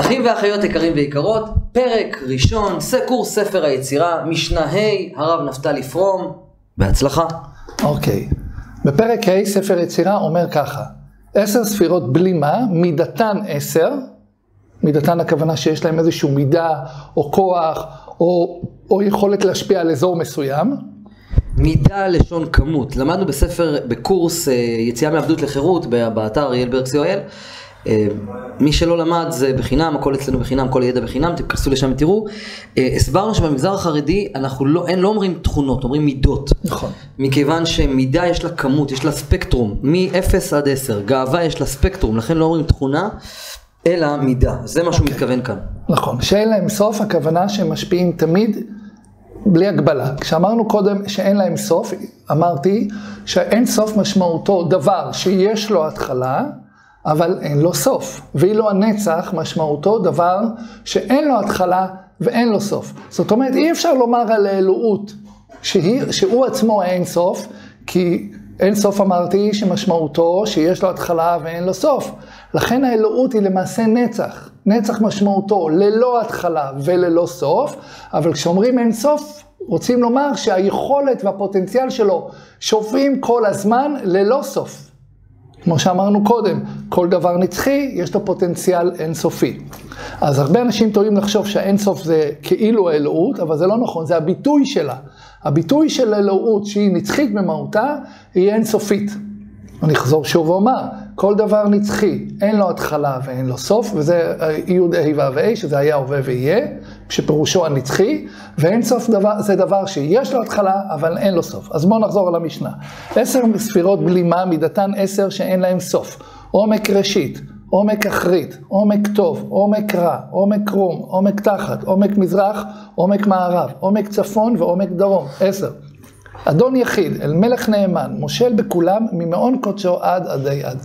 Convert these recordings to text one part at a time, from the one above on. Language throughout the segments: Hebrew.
אחים ואחיות יקרים ויקרות, פרק ראשון, קורס ספר היצירה, משנה ה', הרב נפתלי פרום, בהצלחה. אוקיי. בפרק ה', ספר יצירה אומר ככה, עשר ספירות בלימה, מידתן עשר, מידתן הכוונה שיש להם איזושהי מידה, או כוח, או, או יכולת להשפיע על אזור מסוים. מידה לשון כמות, למדנו בספר, בקורס אה, יציאה מעבדות לחירות, באתר אריאל ברק co.il, אה, מי שלא למד זה בחינם, הכל אצלנו בחינם, כל ידע בחינם, תיכנסו לשם ותראו. אה, הסברנו שבמגזר החרדי אנחנו לא, אין, לא אומרים תכונות, אומרים מידות. נכון. מכיוון שמידה יש לה כמות, יש לה ספקטרום, מ-0 עד 10. גאווה יש לה ספקטרום, לכן לא אומרים תכונה, אלא מידה. זה מה שהוא okay. אוקיי. מתכוון כאן. נכון. שאין להם סוף, הכוונה שהם משפיעים תמיד בלי הגבלה. כשאמרנו קודם שאין להם סוף, אמרתי שאין סוף משמעותו דבר שיש לו התחלה. אבל אין לו סוף. ואילו הנצח משמעותו דבר שאין לו התחלה ואין לו סוף. זאת אומרת, אי אפשר לומר על האלוהות שהיא, שהוא עצמו אין סוף, כי אין סוף אמרתי שמשמעותו שיש לו התחלה ואין לו סוף. לכן האלוהות היא למעשה נצח. נצח משמעותו ללא התחלה וללא סוף, אבל כשאומרים אין סוף, רוצים לומר שהיכולת והפוטנציאל שלו שופעים כל הזמן ללא סוף. כמו שאמרנו קודם, כל דבר נצחי, יש לו פוטנציאל אינסופי. אז הרבה אנשים טועים לחשוב שהאינסוף זה כאילו האלוהות, אבל זה לא נכון, זה הביטוי שלה. הביטוי של האלוהות שהיא נצחית במהותה, היא אינסופית. אני אחזור שוב ואומר, כל דבר נצחי, אין לו התחלה ואין לו סוף, וזה י' ה' ו' ה', שזה היה הווה ויהיה, שפירושו הנצחי, ואין סוף דבר, זה דבר שיש לו התחלה, אבל אין לו סוף. אז בואו נחזור על המשנה. עשר ספירות בלימה, מידתן עשר שאין להן סוף. עומק ראשית, עומק אחרית, עומק טוב, עומק רע, עומק קרום, עומק תחת, עומק מזרח, עומק מערב, עומק צפון ועומק דרום. עשר. אדון יחיד, אל מלך נאמן, מושל בכולם, ממעון קודשו עד עדי עד.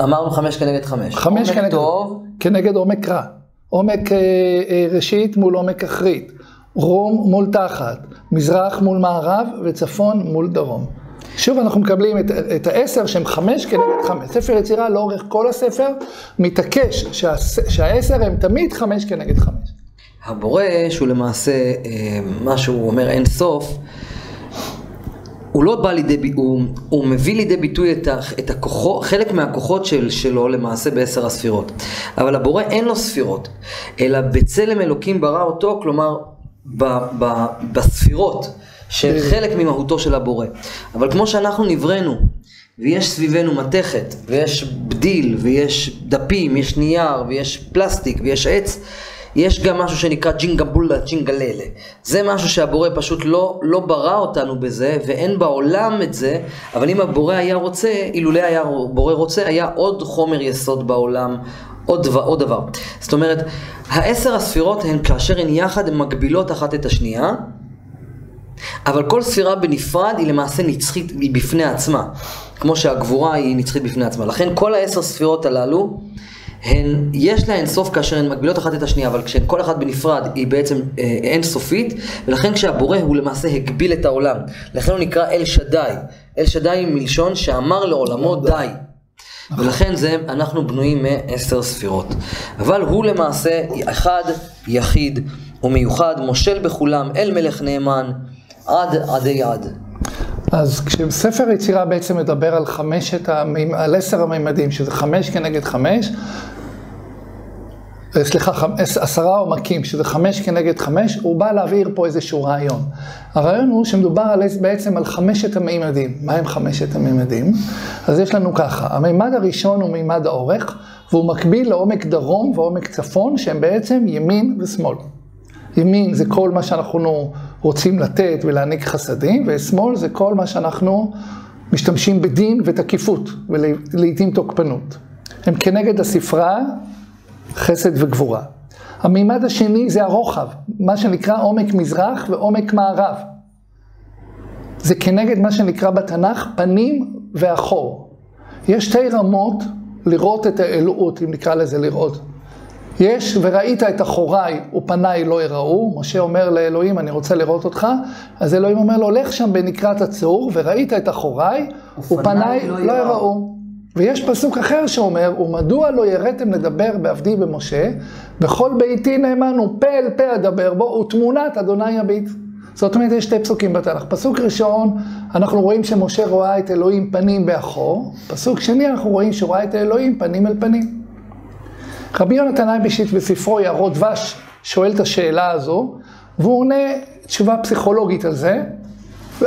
אמרנו חמש כנגד חמש. חמש עומק כנגד... טוב. כנגד עומק רע. עומק אה, אה, ראשית מול עומק אחרית. רום מול תחת. מזרח מול מערב וצפון מול דרום. שוב אנחנו מקבלים את, את העשר שהם חמש כנגד חמש. ספר יצירה לאורך כל הספר מתעקש שה, שהעשר הם תמיד חמש כנגד חמש. הבורא, שהוא למעשה, אה, מה שהוא אומר אין סוף, הוא לא בא לידי, ביטוי, הוא, הוא מביא לידי ביטוי את, ה, את הכוחות, חלק מהכוחות של, שלו למעשה בעשר הספירות. אבל הבורא אין לו ספירות, אלא בצלם אלוקים ברא אותו, כלומר ב, ב, בספירות של כן. חלק ממהותו של הבורא. אבל כמו שאנחנו נבראנו, ויש סביבנו מתכת, ויש בדיל, ויש דפים, יש נייר, ויש פלסטיק, ויש עץ, יש גם משהו שנקרא ג'ינגה בולה ג'ינגללה. זה משהו שהבורא פשוט לא, לא ברא אותנו בזה, ואין בעולם את זה, אבל אם הבורא היה רוצה, אילולא היה הבורא רוצה, היה עוד חומר יסוד בעולם, עוד דבר, עוד דבר. זאת אומרת, העשר הספירות הן כאשר הן יחד, הן מגבילות אחת את השנייה, אבל כל ספירה בנפרד היא למעשה נצחית בפני עצמה. כמו שהגבורה היא נצחית בפני עצמה. לכן כל העשר ספירות הללו, הן, יש להן סוף כאשר הן מגבילות אחת את השנייה, אבל כשכל אחת בנפרד היא בעצם אה, אינסופית, ולכן כשהבורא הוא למעשה הגביל את העולם. לכן הוא נקרא אל שדי. אל שדי מלשון שאמר לעולמו די. ולכן זה, אנחנו בנויים מעשר ספירות. אבל הוא למעשה אחד, יחיד ומיוחד, מושל בכולם, אל מלך נאמן, עד עדי עד. אז כשספר יצירה בעצם מדבר על חמשת, המימ... על עשר המימדים, שזה חמש כנגד חמש, סליחה, חמש, עשרה עומקים, שזה חמש כנגד חמש, הוא בא להבהיר פה איזשהו רעיון. הרעיון הוא שמדובר על, בעצם על חמשת המימדים. מה הם חמשת המימדים? אז יש לנו ככה, המימד הראשון הוא מימד האורך, והוא מקביל לעומק דרום ועומק צפון, שהם בעצם ימין ושמאל. ימין זה כל מה שאנחנו רוצים לתת ולהעניק חסדים, ושמאל זה כל מה שאנחנו משתמשים בדין ותקיפות, ולעיתים תוקפנות. הם כנגד הספרה, חסד וגבורה. המימד השני זה הרוחב, מה שנקרא עומק מזרח ועומק מערב. זה כנגד מה שנקרא בתנ"ך פנים ואחור. יש שתי רמות לראות את האלוהות, אם נקרא לזה לראות. יש, וראית את אחוריי ופניי לא יראו, משה אומר לאלוהים, אני רוצה לראות אותך, אז אלוהים אומר לו, לך שם בנקרת הצור, וראית את אחוריי ופניי לא, לא יראו. ויש פסוק אחר שאומר, ומדוע לא יראתם לדבר בעבדי במשה, בכל ביתי נאמן ופה אל פה אדבר בו, ותמונת אדוני יביט. זאת אומרת, יש שתי פסוקים בתנ"ך. פסוק ראשון, אנחנו רואים שמשה רואה את אלוהים פנים באחור. פסוק שני, אנחנו רואים שהוא רואה את האלוהים פנים אל פנים. רבי יונתן אייבשיץ בספרו יערות דבש שואל את השאלה הזו, והוא עונה תשובה פסיכולוגית על זה,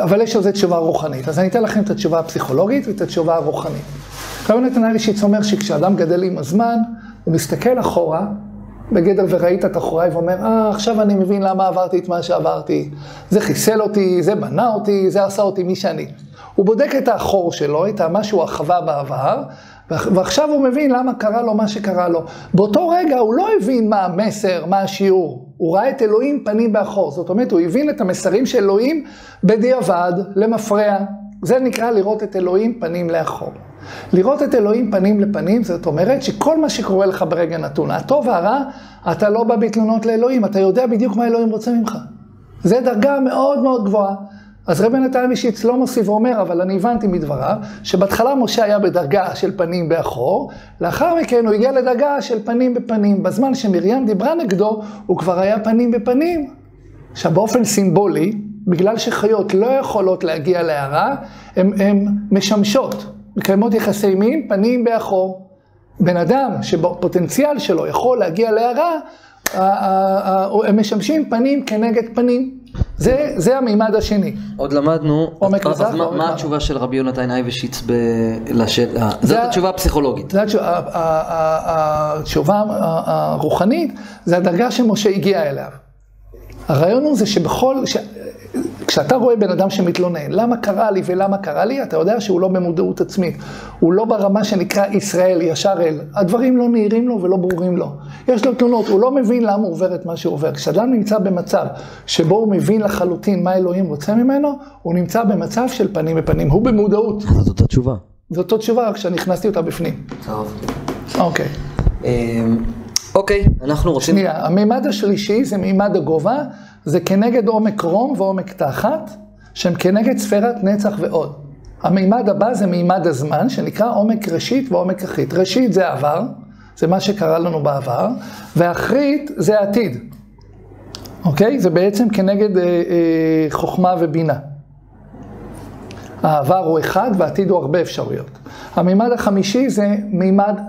אבל יש על זה תשובה רוחנית. אז אני אתן לכם את התשובה הפסיכולוגית ואת התשובה הרוחנית. רבי יונתן אייבשיץ אומר שכשאדם גדל עם הזמן, הוא מסתכל אחורה, בגדר וראית את אחוריי ואומר, אה, עכשיו אני מבין למה עברתי את מה שעברתי. זה חיסל אותי, זה בנה אותי, זה עשה אותי מי שאני. הוא בודק את האחור שלו, את מה שהוא חווה בעבר, ועכשיו הוא מבין למה קרה לו מה שקרה לו. באותו רגע הוא לא הבין מה המסר, מה השיעור. הוא ראה את אלוהים פנים באחור. זאת אומרת, הוא הבין את המסרים של אלוהים בדיעבד, למפרע. זה נקרא לראות את אלוהים פנים לאחור. לראות את אלוהים פנים לפנים, זאת אומרת שכל מה שקורה לך ברגע נתון, הטוב והרע, אתה לא בא בתלונות לאלוהים, אתה יודע בדיוק מה אלוהים רוצה ממך. זה דרגה מאוד מאוד גבוהה. אז רבי נתן מישיץ לא מוסיף ואומר, אבל אני הבנתי מדבריו, שבהתחלה משה היה בדרגה של פנים באחור, לאחר מכן הוא הגיע לדרגה של פנים בפנים. בזמן שמרים דיברה נגדו, הוא כבר היה פנים בפנים. עכשיו באופן סימבולי, בגלל שחיות לא יכולות להגיע להערה, הן משמשות. מקיימות יחסי מין, פנים באחור. בן אדם שבפוטנציאל שלו יכול להגיע להערה, הם משמשים פנים כנגד פנים. זה, זה המימד השני. עוד למדנו, עומק אז מזרח מה, מה. התשובה של רבי יונתן אייבשיץ ב... לשאלה? זאת זה- התשובה הפסיכולוגית. ה- התשובה ה- הרוחנית, זה הדרגה שמשה הגיע אליו. הרעיון הוא זה שבכל. כשאתה רואה בן אדם שמתלונן, למה קרה לי ולמה קרה לי, אתה יודע שהוא לא במודעות עצמית. הוא לא ברמה שנקרא ישראל, ישר אל. הדברים לא נהירים לו ולא ברורים לו. יש לו תלונות, הוא לא מבין למה הוא עובר את מה שהוא עובר. כשאדם נמצא במצב שבו הוא מבין לחלוטין מה אלוהים רוצה ממנו, הוא נמצא במצב של פנים בפנים. הוא במודעות. זאת התשובה. זאת אותה תשובה, רק שהכנסתי אותה בפנים. אוקיי. אמ, אוקיי, אנחנו רוצים... שנייה, המימד השלישי זה מימד הגובה, זה כנגד עומק רום ועומק תחת, שהם כנגד ספירת נצח ועוד. המימד הבא זה מימד הזמן, שנקרא עומק ראשית ועומק אחרית. ראשית זה העבר, זה מה שקרה לנו בעבר, ואחרית זה העתיד. אוקיי? זה בעצם כנגד אה, אה, חוכמה ובינה. העבר הוא אחד והעתיד הוא הרבה אפשרויות. המימד החמישי זה מימד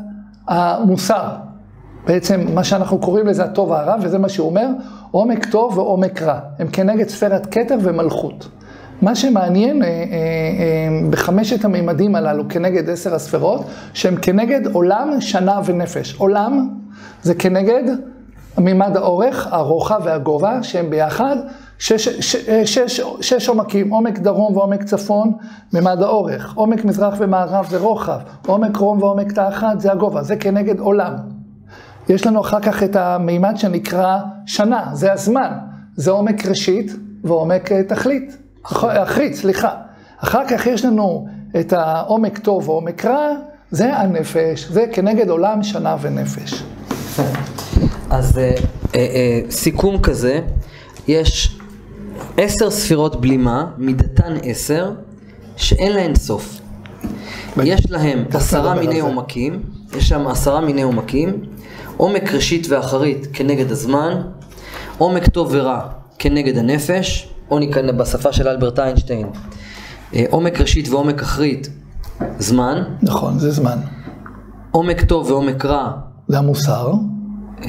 המוסר. בעצם מה שאנחנו קוראים לזה הטוב והרע, וזה מה שהוא אומר, עומק טוב ועומק רע. הם כנגד ספירת כתר ומלכות. מה שמעניין אה, אה, אה, בחמשת המימדים הללו כנגד עשר הספירות, שהם כנגד עולם, שנה ונפש. עולם זה כנגד מימד האורך, הרוחב והגובה, שהם ביחד, שש, שש, שש, שש עומקים, עומק דרום ועומק צפון, מימד האורך, עומק מזרח ומערב זה רוחב, עומק רום ועומק תחת זה הגובה, זה כנגד עולם. יש לנו אחר כך את המימד שנקרא שנה, זה הזמן, זה עומק ראשית ועומק אה, תכלית, אחרית, סליחה. אחר כך יש לנו את העומק טוב ועומק רע, זה הנפש, זה כנגד עולם, שנה ונפש. אז אה, אה, אה, סיכום כזה, יש עשר ספירות בלימה, מידתן עשר, שאין להן סוף. יש להם עשרה מיני. עומקים, יש שם עשרה מיני עומקים, עומק ראשית ואחרית כנגד הזמן, עומק טוב ורע כנגד הנפש, או נקרא בשפה של אלברט איינשטיין, אה, עומק ראשית ועומק אחרית, זמן, נכון, זה זמן. עומק טוב ועומק רע, זה המוסר, אה,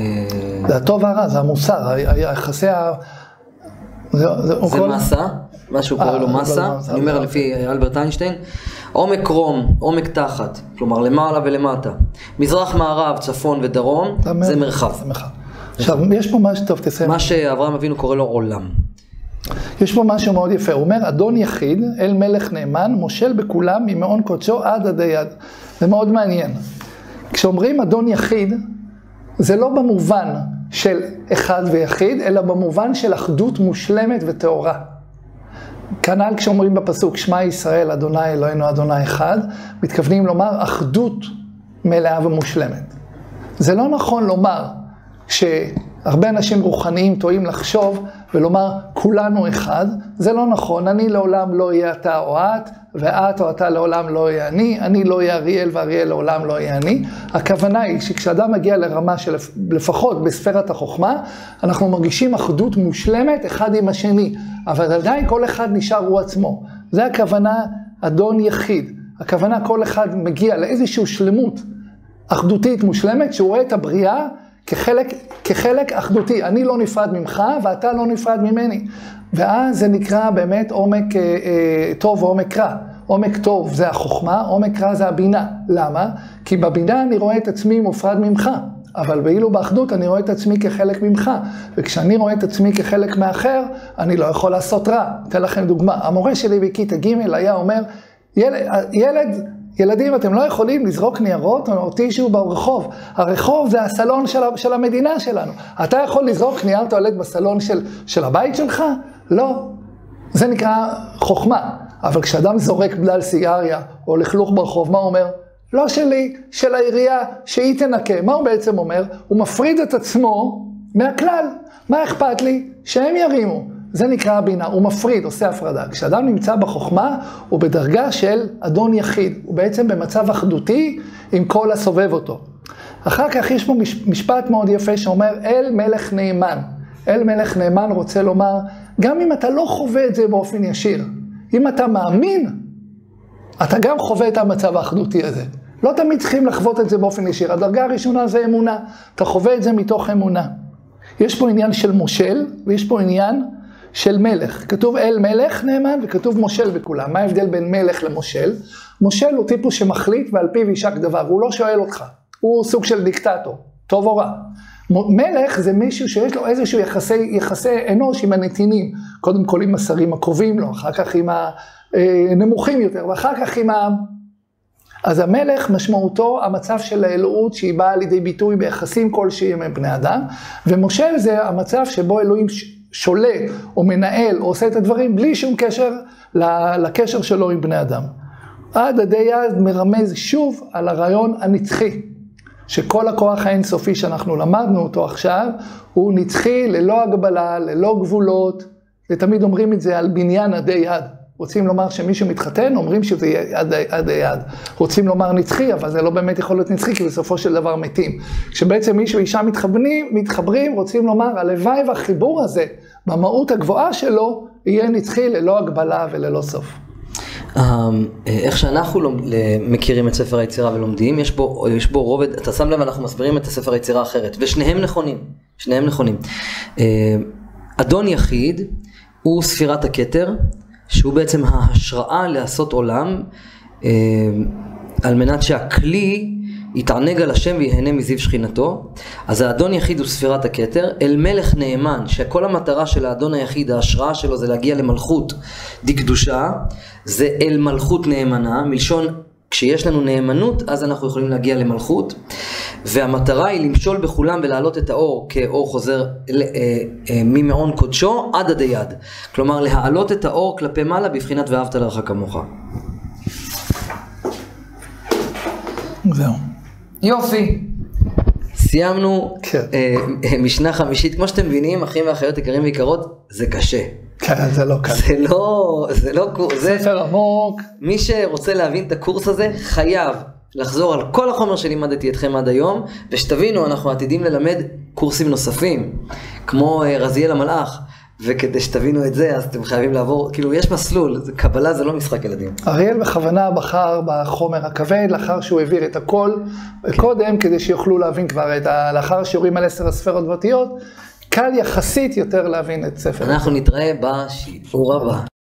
זה הטוב והרע, זה המוסר, ה- ה-. זה, זה, הוא זה כל- מסה, מה שהוא קורא אה, לו לא, מסה, אני אומר לא, לפי אלברט איינשטיין, עומק רום, עומק תחת, כלומר למעלה ולמטה, מזרח מערב, צפון ודרום, מרחב. זה מרחב. עכשיו, יש פה משהו, טוב, תסיים. מה שאברהם אבינו קורא לו עולם. יש פה משהו מאוד יפה, הוא אומר, אדון יחיד, אל מלך נאמן, מושל בכולם ממעון קודשו עד עדי יד. זה מאוד מעניין. כשאומרים אדון יחיד, זה לא במובן של אחד ויחיד, אלא במובן של אחדות מושלמת וטהורה. כנ"ל כשאומרים בפסוק, שמע ישראל, אדוני אלוהינו, אדוני אחד, מתכוונים לומר אחדות מלאה ומושלמת. זה לא נכון לומר הרבה אנשים רוחניים טועים לחשוב ולומר, כולנו אחד. זה לא נכון, אני לעולם לא אהיה אתה או את, ואת או אתה לעולם לא אהיה אני, אני לא אהיה אריאל ואריאל לעולם לא אהיה אני. הכוונה היא שכשאדם מגיע לרמה של לפחות בספירת החוכמה, אנחנו מרגישים אחדות מושלמת אחד עם השני, אבל עדיין כל אחד נשאר הוא עצמו. זה הכוונה אדון יחיד. הכוונה כל אחד מגיע לאיזושהי שלמות אחדותית מושלמת, שהוא רואה את הבריאה כחלק, כחלק אחדותי. אני לא נפרד ממך ואתה לא נפרד ממני. ואז זה נקרא באמת עומק אה, אה, טוב ועומק רע. עומק טוב זה החוכמה, עומק רע זה הבינה. למה? כי בבינה אני רואה את עצמי מופרד ממך. אבל ואילו באחדות אני רואה את עצמי כחלק ממך, וכשאני רואה את עצמי כחלק מאחר, אני לא יכול לעשות רע. אתן לכם דוגמה, המורה שלי בכיתה ג' היה אומר, ילד, ילד ילדים, אתם לא יכולים לזרוק ניירות או טישו ברחוב. הרחוב זה הסלון של, של המדינה שלנו. אתה יכול לזרוק נייר טואלט בסלון של, של הבית שלך? לא. זה נקרא חוכמה. אבל כשאדם זורק בדל סיגריה או לכלוך ברחוב, מה הוא אומר? לא שלי, של העירייה, שהיא תנקה. מה הוא בעצם אומר? הוא מפריד את עצמו מהכלל. מה אכפת לי? שהם ירימו. זה נקרא הבינה, הוא מפריד, עושה הפרדה. כשאדם נמצא בחוכמה, הוא בדרגה של אדון יחיד. הוא בעצם במצב אחדותי עם כל הסובב אותו. אחר כך יש פה משפט מאוד יפה שאומר, אל מלך נאמן. אל מלך נאמן רוצה לומר, גם אם אתה לא חווה את זה באופן ישיר, אם אתה מאמין, אתה גם חווה את המצב האחדותי הזה. לא תמיד צריכים לחוות את זה באופן ישיר. הדרגה הראשונה זה אמונה. אתה חווה את זה מתוך אמונה. יש פה עניין של מושל, ויש פה עניין של מלך. כתוב אל מלך נאמן וכתוב מושל בכולם. מה ההבדל בין מלך למושל? מושל הוא טיפוס שמחליט ועל פיו יישק דבר, הוא לא שואל אותך. הוא סוג של דיקטטור, טוב או רע. מלך זה מישהו שיש לו איזשהו יחסי, יחסי אנוש עם הנתינים. קודם כל עם השרים הקרובים לו, אחר כך עם הנמוכים יותר, ואחר כך עם ה... אז המלך משמעותו המצב של האלוהות שהיא באה לידי ביטוי ביחסים כלשהם עם בני אדם, ומושל זה המצב שבו אלוהים שולט או מנהל או עושה את הדברים בלי שום קשר לקשר שלו עם בני אדם. עד עדי יד מרמז שוב על הרעיון הנצחי, שכל הכוח האינסופי שאנחנו למדנו אותו עכשיו, הוא נצחי ללא הגבלה, ללא גבולות, ותמיד אומרים את זה על בניין עדי יד. רוצים לומר שמישהו מתחתן, אומרים שזה יהיה עד, עד יד. רוצים לומר נצחי, אבל זה לא באמת יכול להיות נצחי, כי בסופו של דבר מתים. כשבעצם מישהו ואישה מתחברים, מתחברים, רוצים לומר, הלוואי והחיבור הזה, במהות הגבוהה שלו, יהיה נצחי ללא הגבלה וללא סוף. אמ, איך שאנחנו מכירים את ספר היצירה ולומדים, יש בו, יש בו רובד, אתה שם לב, אנחנו מסבירים את הספר היצירה אחרת, ושניהם נכונים, שניהם נכונים. אמ, אדון יחיד הוא ספירת הכתר, שהוא בעצם ההשראה לעשות עולם, אה, על מנת שהכלי יתענג על השם ויהנה מזיו שכינתו. אז האדון יחיד הוא ספירת הכתר, אל מלך נאמן, שכל המטרה של האדון היחיד, ההשראה שלו זה להגיע למלכות דקדושה, זה אל מלכות נאמנה, מלשון כשיש לנו נאמנות, אז אנחנו יכולים להגיע למלכות. והמטרה היא למשול בכולם ולהעלות את האור כאור חוזר אה, אה, ממעון קודשו עד עדי יד. כלומר, להעלות את האור כלפי מעלה בבחינת ואהבת לרעך כמוך. זהו. יופי. סיימנו כן. אה, משנה חמישית. כמו שאתם מבינים, אחים ואחיות יקרים ויקרות, זה קשה. כן, זה לא קל. זה לא, זה לא, זה... ספר עמוק. מי שרוצה להבין את הקורס הזה, חייב לחזור על כל החומר שלימדתי אתכם עד היום, ושתבינו, אנחנו עתידים ללמד קורסים נוספים, כמו אה, רזיאל המלאך. וכדי שתבינו את זה, אז אתם חייבים לעבור, כאילו, יש מסלול, קבלה זה לא משחק ילדים. אריאל בכוונה בחר בחומר הכבד, לאחר שהוא העביר את הכל קודם, כדי שיוכלו להבין כבר את ה... לאחר שיעורים על עשר הספרות דתיות, קל יחסית יותר להבין את ספר. אנחנו נתראה בשיעור הבא.